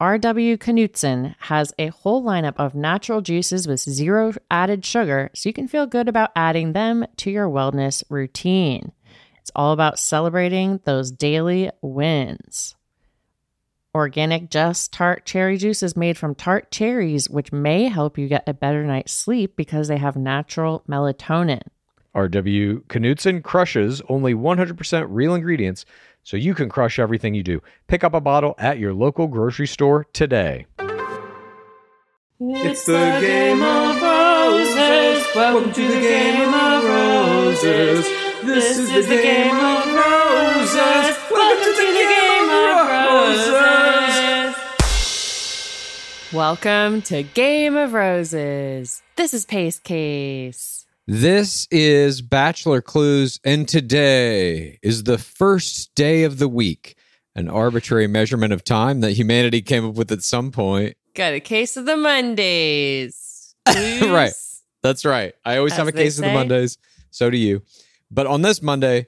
R.W. Knudsen has a whole lineup of natural juices with zero added sugar, so you can feel good about adding them to your wellness routine. It's all about celebrating those daily wins. Organic Just Tart Cherry Juice is made from tart cherries, which may help you get a better night's sleep because they have natural melatonin. RW Knudsen crushes only 100% real ingredients, so you can crush everything you do. Pick up a bottle at your local grocery store today. It's the game of roses. Welcome to the game of roses. This is the game of roses. Welcome to the game of roses. Welcome to Game of Roses. This is Pace Case. This is Bachelor Clues, and today is the first day of the week, an arbitrary measurement of time that humanity came up with at some point. Got a case of the Mondays. right. That's right. I always As have a case of the. Mondays. So do you. But on this Monday,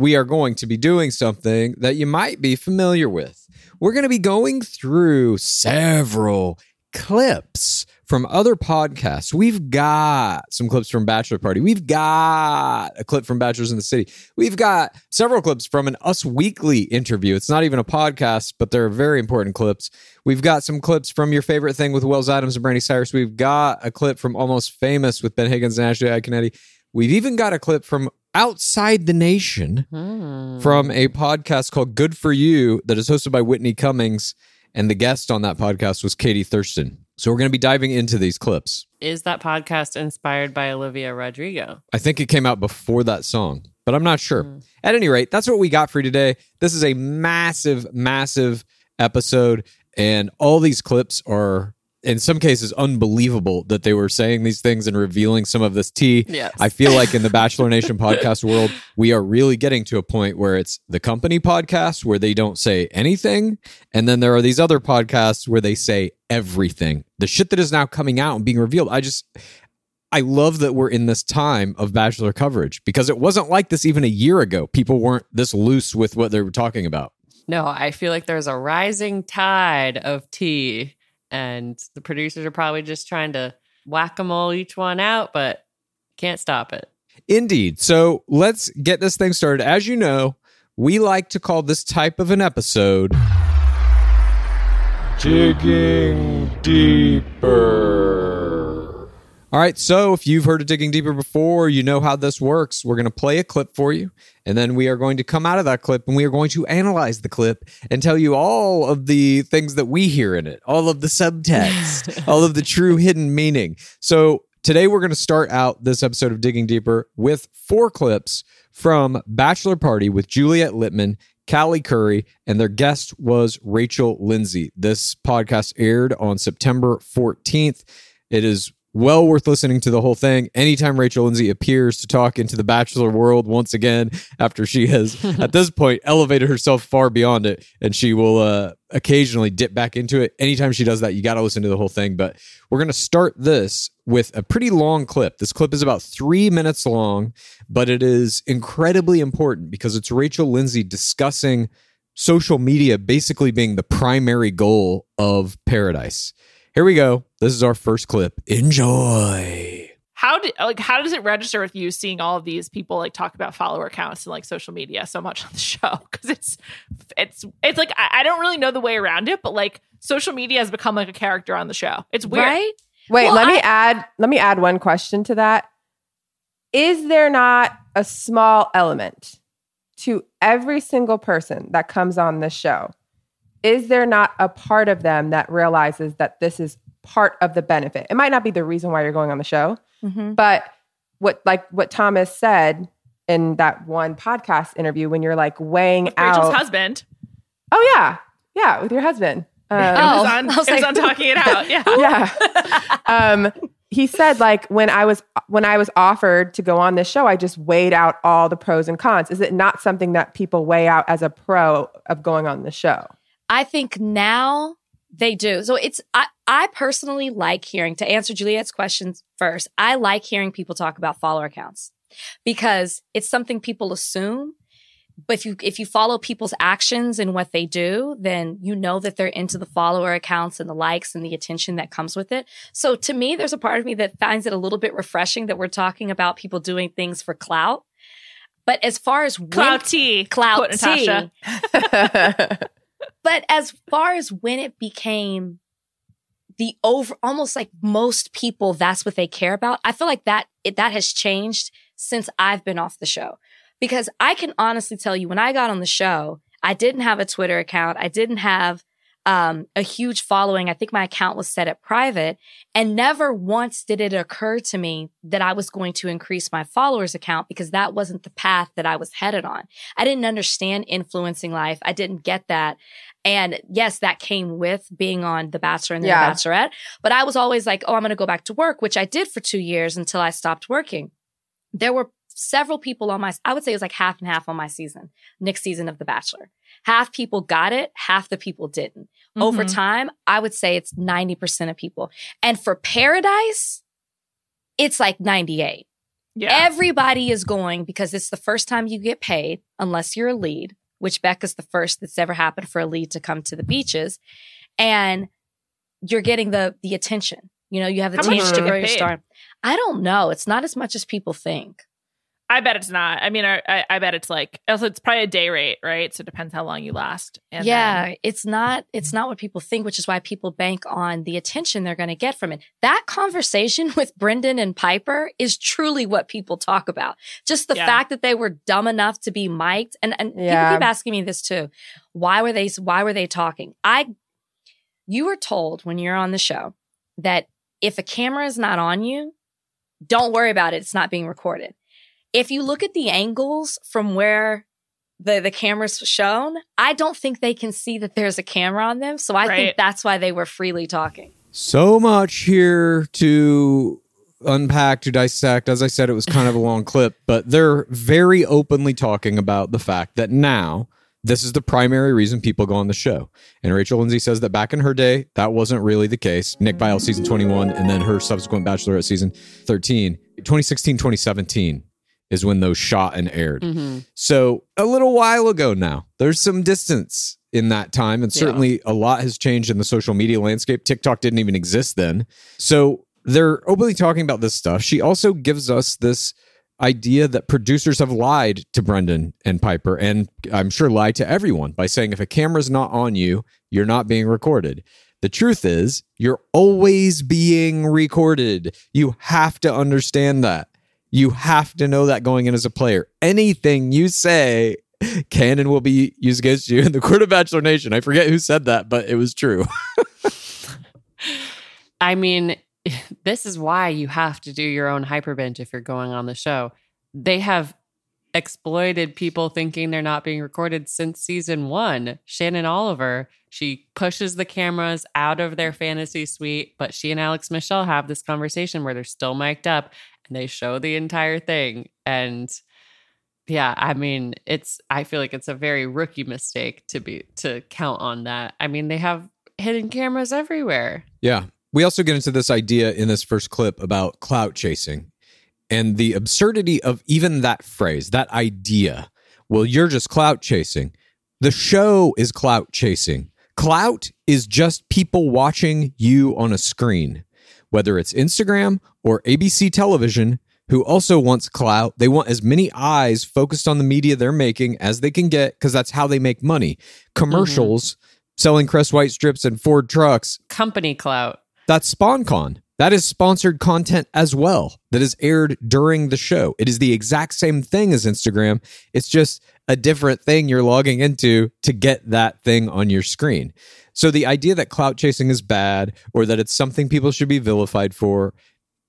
we are going to be doing something that you might be familiar with. We're going to be going through several clips from other podcasts. We've got some clips from Bachelor Party. We've got a clip from Bachelors in the City. We've got several clips from an Us Weekly interview. It's not even a podcast, but they're very important clips. We've got some clips from Your Favorite Thing with Wells Adams and Brandi Cyrus. We've got a clip from Almost Famous with Ben Higgins and Ashley Iaconetti. We've even got a clip from Outside the Nation hmm. from a podcast called Good for You that is hosted by Whitney Cummings. And the guest on that podcast was Katie Thurston. So we're going to be diving into these clips. Is that podcast inspired by Olivia Rodrigo? I think it came out before that song, but I'm not sure. Hmm. At any rate, that's what we got for you today. This is a massive, massive episode, and all these clips are, in some cases, unbelievable that they were saying these things and revealing some of this tea. Yes. I feel like in the Bachelor Nation podcast world, we are really getting to a point where it's the company podcast where they don't say anything. And then there are these other podcasts where they say everything. The shit that is now coming out and being revealed. I just, I love that we're in this time of Bachelor coverage because it wasn't like this even a year ago. People weren't this loose with what they were talking about. No, I feel like there's a rising tide of tea, and the producers are probably just trying to whack them all each one out, but can't stop it. Indeed. So let's get this thing started. As you know, we like to call this type of an episode Digging Deeper. All right, so if you've heard of Digging Deeper before, you know how this works. We're going to play a clip for you, and then we are going to come out of that clip and we are going to analyze the clip and tell you all of the things that we hear in it, all of the subtext, all of the true hidden meaning. So today we're going to start out this episode of Digging Deeper with four clips from Bachelor Party with Juliet Litman, Callie Curry, and their guest was Rachel Lindsay. This podcast aired on September 14th. It is well worth listening to the whole thing. Anytime Rachel Lindsay appears to talk into the Bachelor world once again, after she has at this point elevated herself far beyond it, and she will uh, occasionally dip back into it. Anytime she does that, you got to listen to the whole thing. But we're going to start this with a pretty long clip. This clip is about three minutes long, but it is incredibly important because it's Rachel Lindsay discussing social media basically being the primary goal of Paradise. Here we go. This is our first clip. Enjoy. How did like how does it register with you seeing all of these people like talk about follower counts and like social media so much on the show? Because it's it's it's like I, I don't really know the way around it, but like social media has become like a character on the show. It's weird. Right? Wait, Well, let me add let me add one question to that. Is there not a small element to every single person that comes on this show? Is there not a part of them that realizes that this is part of the benefit? It might not be the reason why you're going on the show, Mm-hmm. but what like what Thomas said in that one podcast interview when you're like weighing With Rachel's out husband. Oh yeah. Yeah, with your husband. Um, It Oh, was on, I was it was like- on talking it out. Yeah. yeah. um, he said like when I was when I was offered to go on this show, I just weighed out all the pros and cons. Is it not something that people weigh out as a pro of going on the show? I think now they do. So it's I I personally like hearing to answer Juliet's questions first. I like hearing people talk about follower accounts because it's something people assume. But if you if you follow people's actions and what they do, then you know that they're into the follower accounts and the likes and the attention that comes with it. So to me, there's a part of me that finds it a little bit refreshing that we're talking about people doing things for clout. But as far as when- Clout T. clout Quote Natasha. but as far as when it became the over almost like most people that's what they care about i feel like that it, that has changed since i've been off the show. Because i can honestly tell you when i got on the show i didn't have a twitter account. I didn't have um, a huge following. I think my account was set at private. And never once did it occur to me that i was going to increase my followers account because that wasn't the path that i was headed on. I didn't understand influencing life. I didn't get that and yes, that came with being on The Bachelor and The Yeah. Bachelorette. But I was always like, oh, I'm going to go back to work, which I did for two years until I stopped working. There were several people on my, I would say it was like half and half on my season, next season of The Bachelor. Half people got it, half the people didn't. Over Mhm. time, I would say it's 90% of people. And for Paradise, it's like 98. Yeah. Everybody is going because it's the first time you get paid, unless you're a lead, which Beck is the first that's ever happened for a lead to come to the beaches. And you're getting the the attention. You know, you have the How chance to grow your paid? star. I don't know. It's not as much as people think. I bet it's not. I mean, I, I, I bet it's like also it's probably a day rate, right? So it depends how long you last. And yeah, then- it's not it's not what people think, which is why people bank on the attention they're going to get from it. That conversation with Brendan and Pieper is truly what people talk about. Just the Yeah. fact that they were dumb enough to be mic'd and and Yeah. people keep asking me this too. Why were they why were they talking? I you were told when you're on the show that if a camera is not on you, don't worry about it. It's not being recorded. If you look at the angles from where the the camera's shown, I don't think they can see that there's a camera on them. So I Right. think that's why they were freely talking. So much here to unpack, to dissect. As I said, it was kind of a long clip, but they're very openly talking about the fact that now this is the primary reason people go on the show. And Rachel Lindsay says that back in her day, that wasn't really the case. Nick Viall season 21, and then her subsequent Bachelorette season 13. 2016, 2017 is when those shot and aired. Mm-hmm. So a little while ago now, there's some distance in that time. And certainly a lot has changed in the social media landscape. TikTok didn't even exist then. So they're openly talking about this stuff. She also gives us this idea that producers have lied to Brendan and Pieper, and I'm sure lied to everyone by saying if a camera's not on you, you're not being recorded. The truth is, you're always being recorded. You have to understand that. You have to know that going in as a player. Anything you say can and will be used against you in the court of Bachelor Nation. I forget who said that, but it was true. I mean, this is why you have to do your own hyperbent if you're going on the show. They have exploited people thinking they're not being recorded since season one. Shannon Oliver, she pushes the cameras out of their fantasy suite, but she and Alex Michel have this conversation where they're still mic'd up and they show the entire thing. And yeah, I mean, it's I feel like it's a very rookie mistake to be to count on that. I mean, they have hidden cameras everywhere. Yeah. We also get into this idea in this first clip about clout chasing and the absurdity of even that phrase, that idea. Well, you're just clout chasing. The show is clout chasing. Clout is just people watching you on a screen, whether it's Instagram or ABC television, who also wants clout. They want as many eyes focused on the media they're making as they can get because that's how they make money. Commercials mm-hmm. selling Crest White strips and Ford trucks Company clout. that's sponcon. That is sponsored content as well that is aired during the show. It is the exact same thing as Instagram. It's just a different thing you're logging into to get that thing on your screen. So the idea that clout chasing is bad or that it's something people should be vilified for,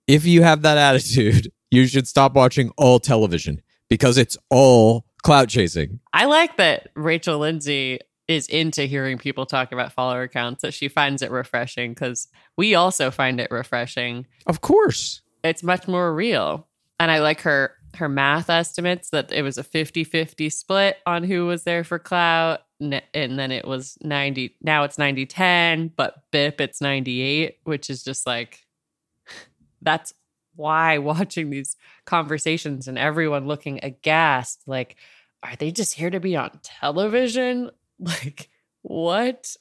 if you have that attitude, you should stop watching all television because it's all clout chasing. I like that Rachel Lindsay is into hearing people talk about follower counts, that she finds it refreshing because we also find it refreshing. Of course. It's much more real. And I like her her math estimates that it was a 50-50 split on who was there for clout and then it was 90 now it's 90-10 but bip it's 98 which is just like that's why watching these conversations and everyone looking aghast like are they just here to be on television like what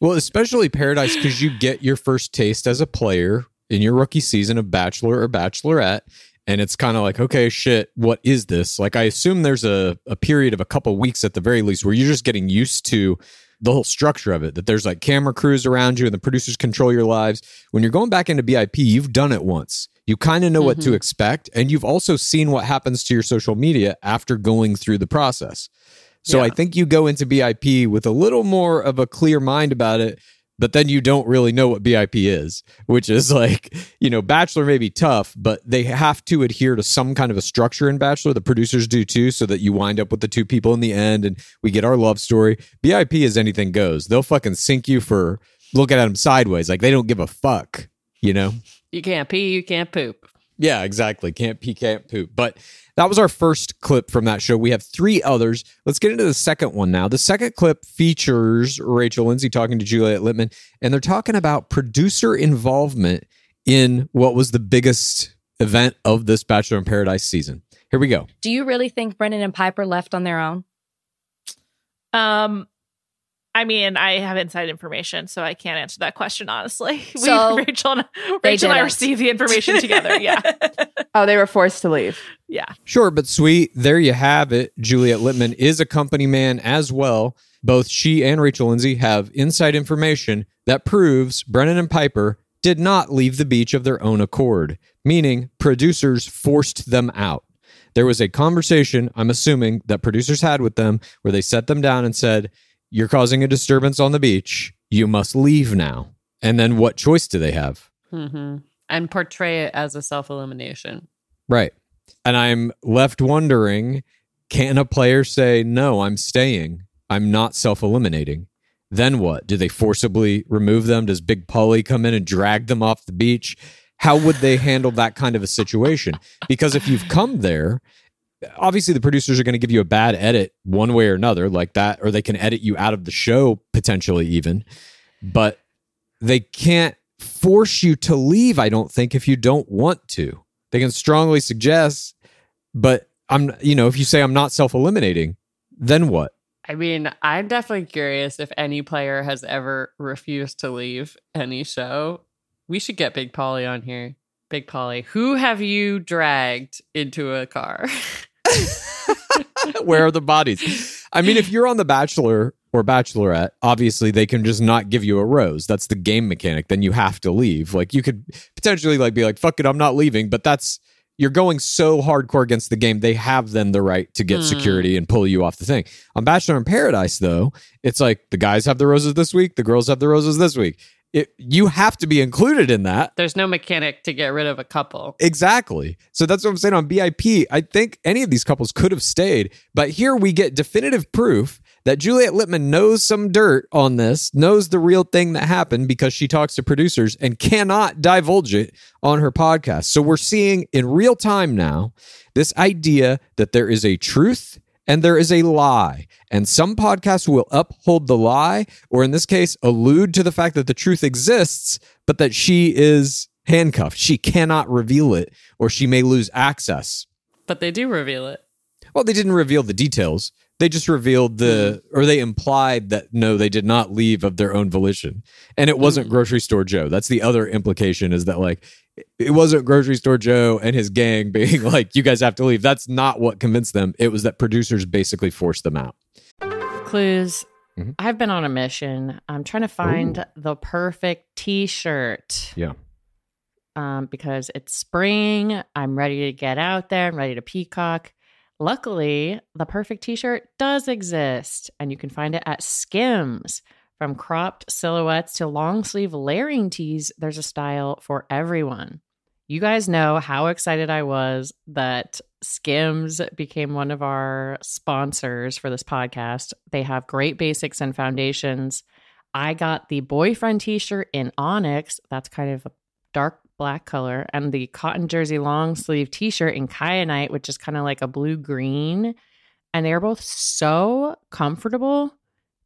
Well, especially Paradise because you get your first taste as a player in your rookie season of Bachelor or Bachelorette. And it's kind of like, okay, shit, what is this? Like, I assume there's a, a period of a couple weeks at the very least where you're just getting used to the whole structure of it, that there's like camera crews around you and the producers control your lives. When you're going back into BIP, you've done it once. You kind of know what to mm-hmm. expect. And you've also seen what happens to your social media after going through the process. So Yeah. I think you go into BIP with a little more of a clear mind about it, but then you don't really know what BIP is, which is like, you know, Bachelor may be tough, but they have to adhere to some kind of a structure in Bachelor. The producers do too, so that you wind up with the two people in the end and we get our love story. BIP is anything goes. They'll fucking sink you for looking at them sideways. Like they don't give a fuck, you know? you can't pee you can't poop Yeah, exactly. Can't pee, can't poop. But that was our first clip from that show. We have three others. Let's get into the second one now. The second clip features Rachel Lindsay talking to Juliet Litman, and they're talking about producer involvement in what was the biggest event of this Bachelor in Paradise season. Here we go. Do you really think Brennan and Pieper left on their own? Um, I mean, I have inside information, so I can't answer that question honestly. So, we, Rachel and Rachel and I received the information together. Yeah, Oh, they were forced to leave. yeah. Sure, but sweet. There you have it. Juliet Litman is a company man as well. Both she and Rachel Lindsay have inside information that proves Brennan and Pieper did not leave the beach of their own accord, meaning producers forced them out. There was a conversation, I'm assuming, that producers had with them where they set them down and said, You're causing a disturbance on the beach. You must leave now. And then what choice do they have? hmm and portray it as a self-elimination Right. And I'm left wondering can a player say, no, I'm staying? I'm not self eliminating. Then what? Do they forcibly remove them? Does Big Polly come in and drag them off the beach? How would they handle that kind of a situation? Because if you've come there, obviously the producers are going to give you a bad edit one way or another, like that, or they can edit you out of the show potentially, even. But they can't force you to leave, I don't think, if you don't want to. They can strongly suggest, but I'm, you know, if you say I'm not self eliminating, then what? I mean, I'm definitely curious if any player has ever refused to leave any show. We should get Big Polly on here. Big Polly, who have you dragged into a car? Where are the bodies? I mean, if you're on The Bachelor or Bachelorette, obviously they can just not give you a rose. That's the game mechanic. Then you have to leave. Like you could potentially like be like, "Fuck it, I'm not leaving." But that's you're going so hardcore against the game. They have then the right to get Hmm. security and pull you off the thing. On Bachelor in Paradise, though, it's like the guys have the roses this week, the girls have the roses this week. It, you have to be included in that. There's no mechanic to get rid of a couple. Exactly. So that's what I'm saying on BIP. I think any of these couples could have stayed, but here we get definitive proof that Juliet Litman knows some dirt on this, knows the real thing that happened because she talks to producers and cannot divulge it on her podcast. So we're seeing in real time now this idea that there is a truth and there is a lie. And some podcasts will uphold the lie, or in this case, allude to the fact that the truth exists, but that she is handcuffed. She cannot reveal it, or she may lose access. But they do reveal it. Well, they didn't reveal the details. They just revealed the, mm-hmm. or they implied that no, they did not leave of their own volition. And it wasn't mm-hmm. grocery store Joe. That's the other implication is that like, it wasn't grocery store Joe and his gang being like, you guys have to leave. That's not what convinced them. It was that producers basically forced them out. Clues. Mhm. I've been on a mission. I'm trying to find the perfect t-shirt. Yeah. Um, because it's spring. I'm ready to get out there. I'm ready to peacock. Luckily, the perfect t-shirt does exist, and you can find it at Skims. From cropped silhouettes to long sleeve layering tees, there's a style for everyone. You guys know how excited I was that Skims became one of our sponsors for this podcast. They have great basics and foundations. I got the boyfriend t shirt in Onyx. That's kind of a dark black color, and the cotton jersey long sleeve t shirt in Kyanite, which is kind of like a blue green. And they are both so comfortable.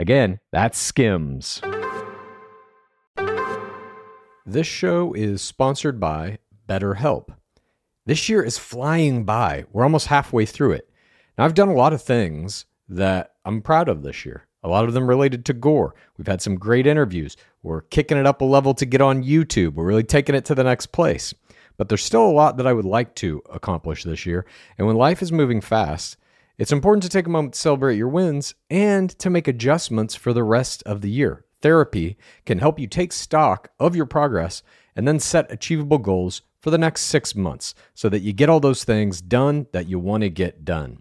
Again, that's Skims. This show is sponsored by BetterHelp. This year is flying by. We're almost halfway through it. Now, I've done a lot of things that I'm proud of this year. A lot of them related to gore. We've had some great interviews. We're kicking it up a level to get on YouTube. We're really taking it to the next place. But there's still a lot that I would like to accomplish this year. And when life is moving fast, it's important to take a moment to celebrate your wins and to make adjustments for the rest of the year. Therapy can help you take stock of your progress and then set achievable goals for the next six months so that you get all those things done that you want to get done.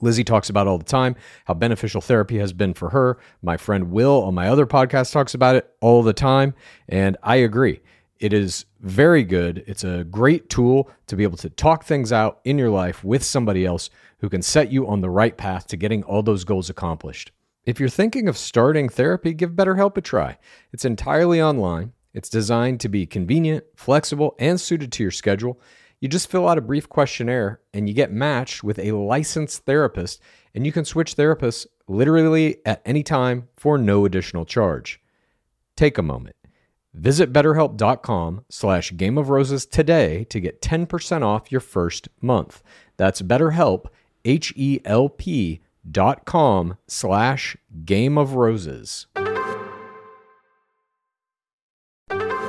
Lizzie talks about all the time how beneficial therapy has been for her. My friend Will on my other podcast talks about it all the time. And I agree. It is very good. It's a great tool to be able to talk things out in your life with somebody else who can set you on the right path to getting all those goals accomplished. If you're thinking of starting therapy, give BetterHelp a try. It's entirely online. It's designed to be convenient, flexible, and suited to your schedule. You just fill out a brief questionnaire and you get matched with a licensed therapist, and you can switch therapists literally at any time for no additional charge. Take a moment. Visit betterhelp.com slash game of roses today to get 10% off your first month. That's betterhelp, H-E-L-P dot com slash game of roses.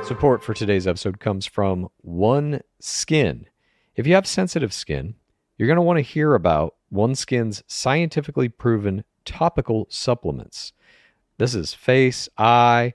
Support for today's episode comes from One Skin. If you have sensitive skin, you're going to want to hear about One Skin's scientifically proven topical supplements. This is face, eye,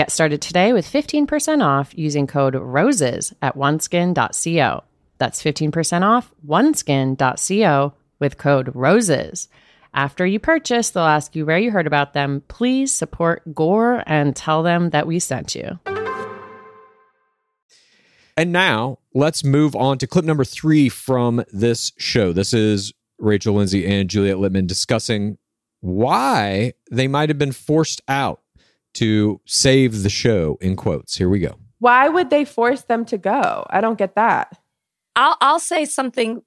Get started today with 15% off using code ROSES at oneskin.co. That's 15% off oneskin.co with code ROSES. After you purchase, they'll ask you where you heard about them. Please support Gore and tell them that we sent you. And now let's move on to clip number three from this show. This is Rachel Lindsay and Juliet Litman discussing why they might have been forced out to save the show, in quotes. Here we go. Why would they force them to go? I don't get that. I'll I'll say something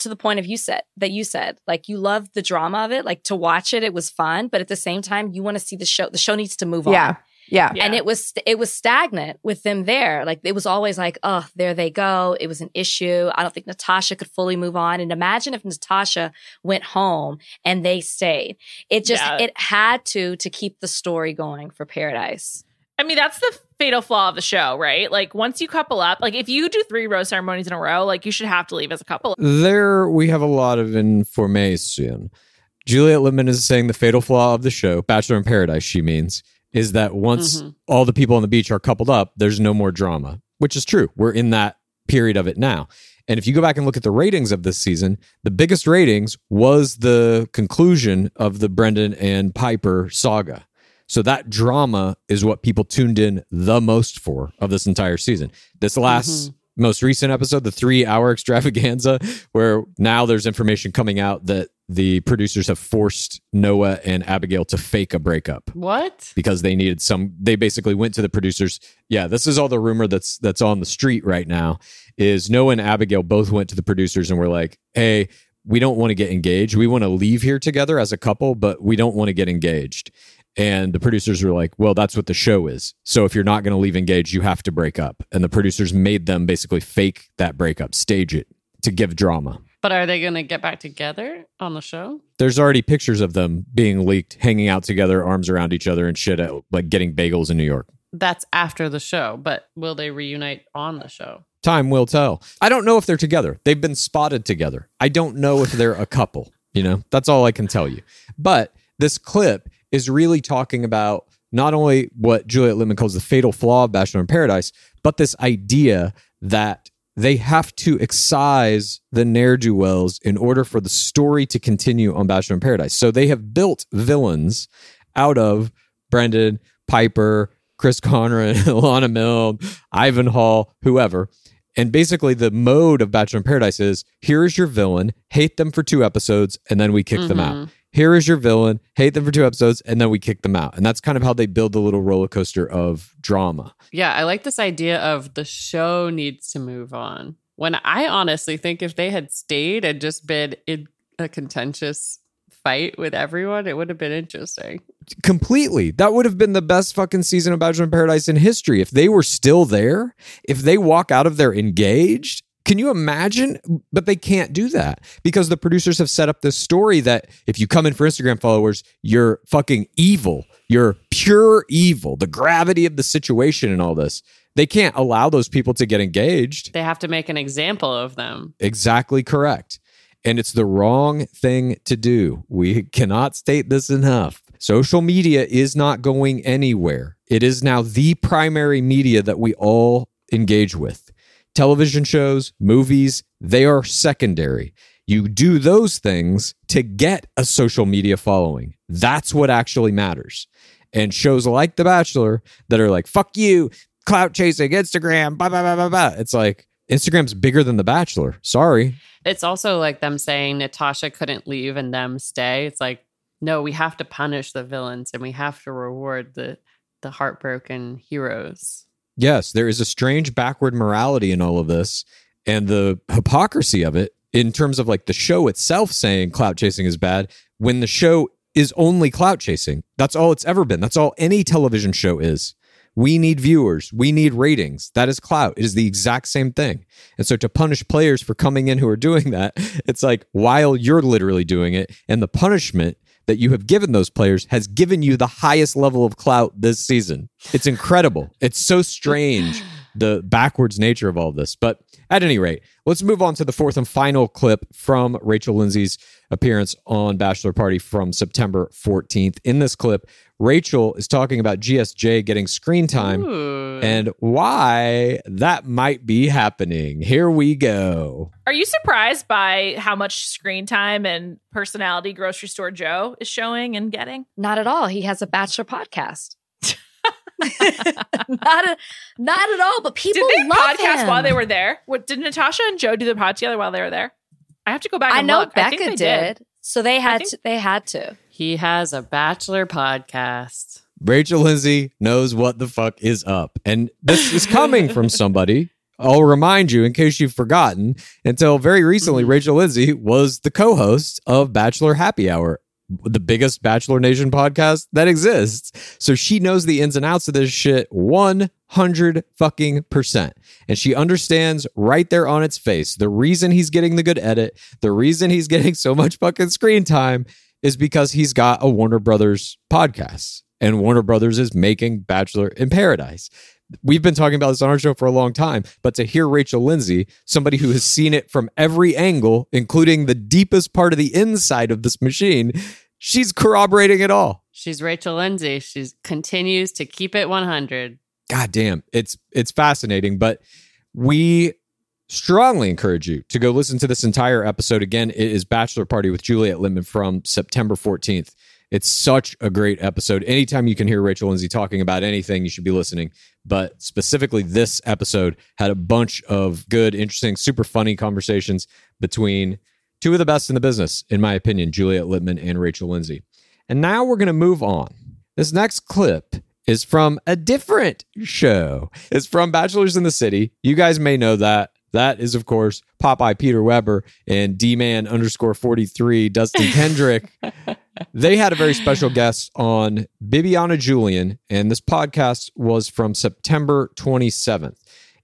to the point of you said that you said like you loved the drama of it, like to watch it, it was fun, but at the same time, you want to see the show. The show needs to move on. Yeah. on. Yeah. And it was it was stagnant with them there. Like it was always like, oh, there they go. It was an issue. I don't think Natasha could fully move on. And imagine if Natasha went home and they stayed. It just Yeah. it had to to keep the story going for Paradise. I mean, that's the fatal flaw of the show, right? Like, once you couple up, like, if you do three rose ceremonies in a row, like, you should have to leave as a couple. There we have a lot of information. Juliet Litman is saying the fatal flaw of the show, Bachelor in Paradise, she means, is that once Mhm. all the people on the beach are coupled up, there's no more drama, which is true. We're in that period of it now. And if you go back and look at the ratings of this season, the biggest ratings was the conclusion of the Brendan and Pieper saga. So that drama is what people tuned in the most for of this entire season. This last most recent episode, the three hour extravaganza, where now there's information coming out that the producers have forced Noah and Abigail to fake a breakup. What? because they needed some they basically went to the producers. Yeah this is all the rumor that's that's on the street right now is noah and abigail both went to the producers and were like hey we don't want to get engaged. We want to leave here together as a couple but we don't want to get engaged. And the producers were like well that's what the show is. So if you're not going to leave engaged you have to break up. And the producers made them basically fake that breakup stage it to give drama But are they going to get back together on the show? there's already pictures of them being leaked hanging out together arms around each other and shit like getting bagels in new york That's after the show, but will they reunite on the show? Time will tell. I don't know if they're together. They've been spotted together. I don't know if they're a couple. You know, that's all I can tell you. But this clip is really talking about not only what Juliet Litman calls the fatal flaw of Bachelor in Paradise, but this idea that they have to excise the ne'er do wells in order for the story to continue on Bachelor in Paradise. So they have built villains out of Brendan, Pieper, Chris Conran, Alana Milne, Ivan Hall, whoever. And basically, the mode of Bachelor in Paradise is here is your villain, hate them for two episodes, and then we kick them out. Mm-hmm. Here is your villain, hate them for two episodes, and then we kick them out. And that's kind of how they build the little roller coaster of drama. Yeah, I like this idea of the show needs to move on. When I honestly think if they had stayed and just been in a contentious fight with everyone, it would have been interesting. Completely. That would have been the best fucking season of Bachelor in Paradise in history. If they were still there, if they walk out of there engaged, can you imagine? But they can't do that because the producers have set up this story that if you come in for Instagram followers, you're fucking evil. You're pure evil. The gravity of the situation and all this. They can't allow those people to get engaged. They have to make an example of them. Exactly correct. And it's the wrong thing to do. We cannot state this enough. Social media is not going anywhere. It is now the primary media that we all engage with. Television shows, movies, they are secondary. You do those things to get a social media following. That's what actually matters. And shows like The Bachelor that are like, fuck you, clout chasing, Instagram, blah, blah, blah, blah, blah. It's like, Instagram's bigger than The Bachelor. Sorry. It's also like them saying Natasha couldn't leave and them stay. It's like, no, we have to punish the villains and we have to reward the the heartbroken heroes. Yes, there is a strange backward morality in all of this and the hypocrisy of it in terms of like the show itself saying clout chasing is bad when the show is only clout chasing. That's all it's ever been. That's all any television show is. We need viewers. We need ratings. That is clout. It is the exact same thing. And so to punish players for coming in who are doing that, it's like while you're literally doing it, and the punishment that you have given those players has given you the highest level of clout this season. It's incredible. It's so strange the backwards nature of all this. But at any rate, let's move on to the fourth and final clip from Rachel Lindsay's appearance on Bachelor Party from September 14th. In this clip, Rachel is talking about GSJ getting screen time and why that might be happening. Here we go. Are you surprised by how much screen time and personality Grocery Store Joe is showing and getting? Not at all. He has a bachelor podcast. not a, not at all. But people Did they love podcast him. while they were there? What did Natasha and Joe do the pod together while they were there? I have to go back. I know look. I think Becca they did. So they had think- to, they had to. He has a bachelor podcast. Rachel Lindsay knows what the fuck is up. And this is coming from somebody. I'll remind you, in case you've forgotten, until very recently, mm-hmm. Rachel Lindsay was the co host of Bachelor Happy Hour, the biggest Bachelor Nation podcast that exists. So she knows the ins and outs of this shit 100 fucking percent. And she understands right there on its face the reason he's getting the good edit, the reason he's getting so much fucking screen time is because he's got a Warner Brothers podcast and Warner Brothers is making Bachelor in Paradise. We've been talking about this on our show for a long time, but to hear Rachel Lindsay, somebody who has seen it from every angle, including the deepest part of the inside of this machine, she's corroborating it all. She's Rachel Lindsay. She continues to keep it 100. God damn, it's it's fascinating, but we strongly encourage you to go listen to this entire episode again. It is Bachelor Party with Juliet Litman from September 14th. It's such a great episode. Anytime you can hear Rachel Lindsay talking about anything, you should be listening. But specifically, this episode had a bunch of good, interesting, super funny conversations between two of the best in the business, in my opinion, Juliet Litman and Rachel Lindsay. And now we're going to move on. This next clip is from a different show. It's from Bachelors in the City. You guys may know that. That is, of course, Popeye Peter Weber and D Man underscore 43, Dustin Kendrick. They had a very special guest on Bibiana Julian, and this podcast was from September 27th.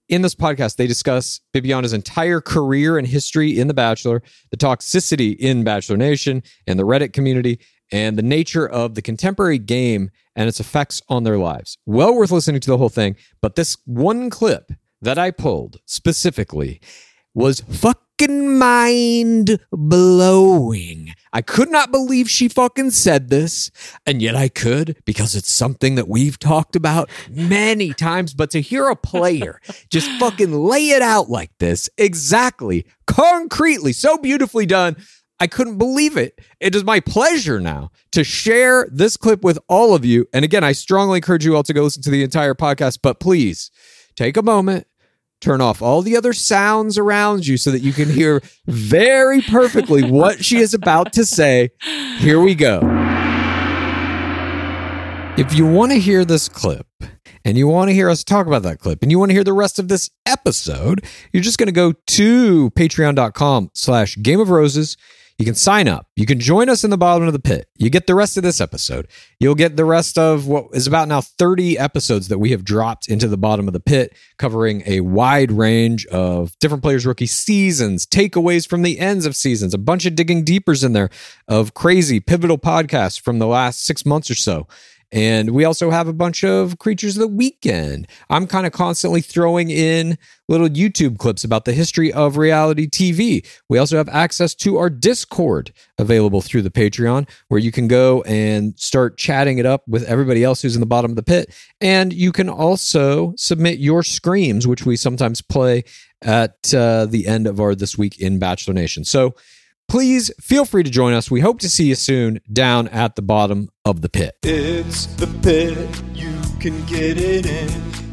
In this podcast, they discuss Bibiana's entire career and history in The Bachelor, the toxicity in Bachelor Nation and the Reddit community, and the nature of the contemporary game and its effects on their lives. Well worth listening to the whole thing, but this one clip that I pulled specifically was fucking mind blowing. I could not believe she fucking said this, and yet I could because it's something that we've talked about many times. But to hear a player just fucking lay it out like this, exactly, concretely, so beautifully done. I couldn't believe it. It is my pleasure now to share this clip with all of you. And again, I strongly encourage you all to go listen to the entire podcast, but please take a moment, turn off all the other sounds around you so that you can hear very perfectly what she is about to say. Here we go. If you want to hear this clip and you want to hear us talk about that clip and you want to hear the rest of this episode, you're just going to go to patreon.com slash game of roses. You can sign up. You can join us in the bottom of the pit. You get the rest of this episode. You'll get the rest of what is about now 30 episodes that we have dropped into the bottom of the pit, covering a wide range of different players' rookie seasons, takeaways from the ends of seasons, a bunch of digging deepers in there of crazy pivotal podcasts from the last six months or so. And we also have a bunch of creatures of the weekend. I'm kind of constantly throwing in little YouTube clips about the history of reality TV. We also have access to our Discord available through the Patreon, where you can go and start chatting it up with everybody else who's in the bottom of the pit. And you can also submit your screams, which we sometimes play at uh, the end of our This Week in Bachelor Nation. So, please feel free to join us. We hope to see you soon down at the bottom of the pit. It's the pit, you can get it in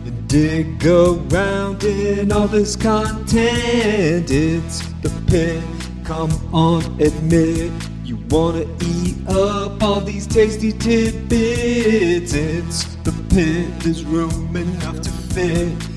and dig around in all this content. It's the pit, come on, admit you wanna eat up all these tasty tidbits. It's the pit, there's room enough to fit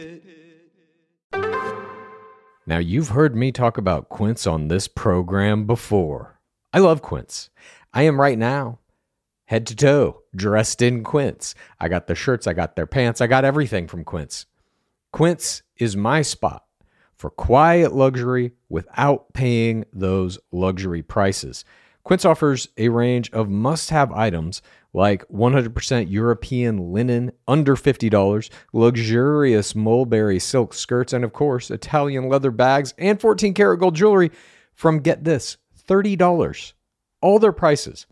Now, you've heard me talk about Quince on this program before. I love Quince. I am right now, head to toe, dressed in Quince. I got their shirts, I got their pants, I got everything from Quince. Quince is my spot for quiet luxury without paying those luxury prices. Quince offers a range of must have items like 100% European linen under $50, luxurious mulberry silk skirts, and of course, Italian leather bags and 14 karat gold jewelry from get this $30. All their prices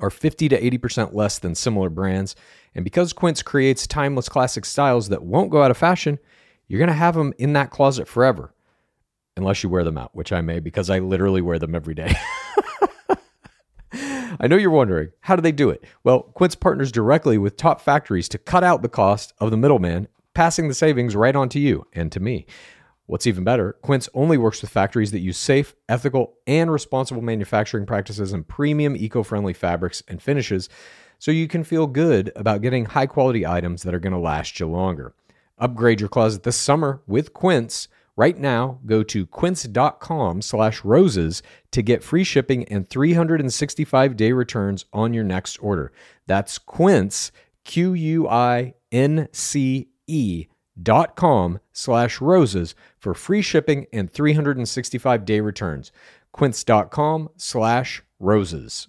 are 50 to 80% less than similar brands. And because Quince creates timeless classic styles that won't go out of fashion, you're going to have them in that closet forever. Unless you wear them out, which I may because I literally wear them every day. I know you're wondering, how do they do it? Well, Quince partners directly with top factories to cut out the cost of the middleman, passing the savings right on to you and to me. What's even better, Quince only works with factories that use safe, ethical, and responsible manufacturing practices and premium eco friendly fabrics and finishes so you can feel good about getting high quality items that are going to last you longer. Upgrade your closet this summer with Quince. Right now, go to quince.com slash roses to get free shipping and 365 day returns on your next order. That's quince, Q U I N C E dot com slash roses for free shipping and 365 day returns. Quince.com slash roses.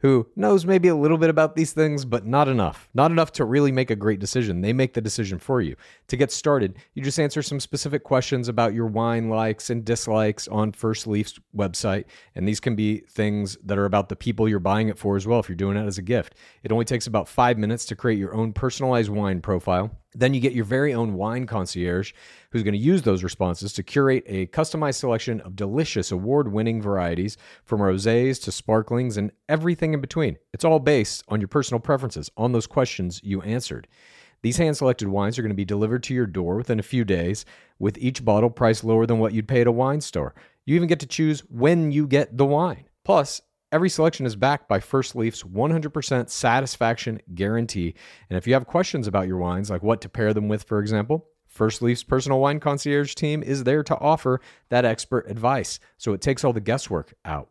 who knows maybe a little bit about these things, but not enough. Not enough to really make a great decision. They make the decision for you. To get started, you just answer some specific questions about your wine likes and dislikes on First Leaf's website. And these can be things that are about the people you're buying it for as well, if you're doing it as a gift. It only takes about five minutes to create your own personalized wine profile. Then you get your very own wine concierge who's going to use those responses to curate a customized selection of delicious award winning varieties from rosés to sparklings and everything in between. It's all based on your personal preferences, on those questions you answered. These hand selected wines are going to be delivered to your door within a few days, with each bottle priced lower than what you'd pay at a wine store. You even get to choose when you get the wine. Plus, Every selection is backed by First Leaf's 100% satisfaction guarantee. And if you have questions about your wines, like what to pair them with, for example, First Leaf's personal wine concierge team is there to offer that expert advice. So it takes all the guesswork out.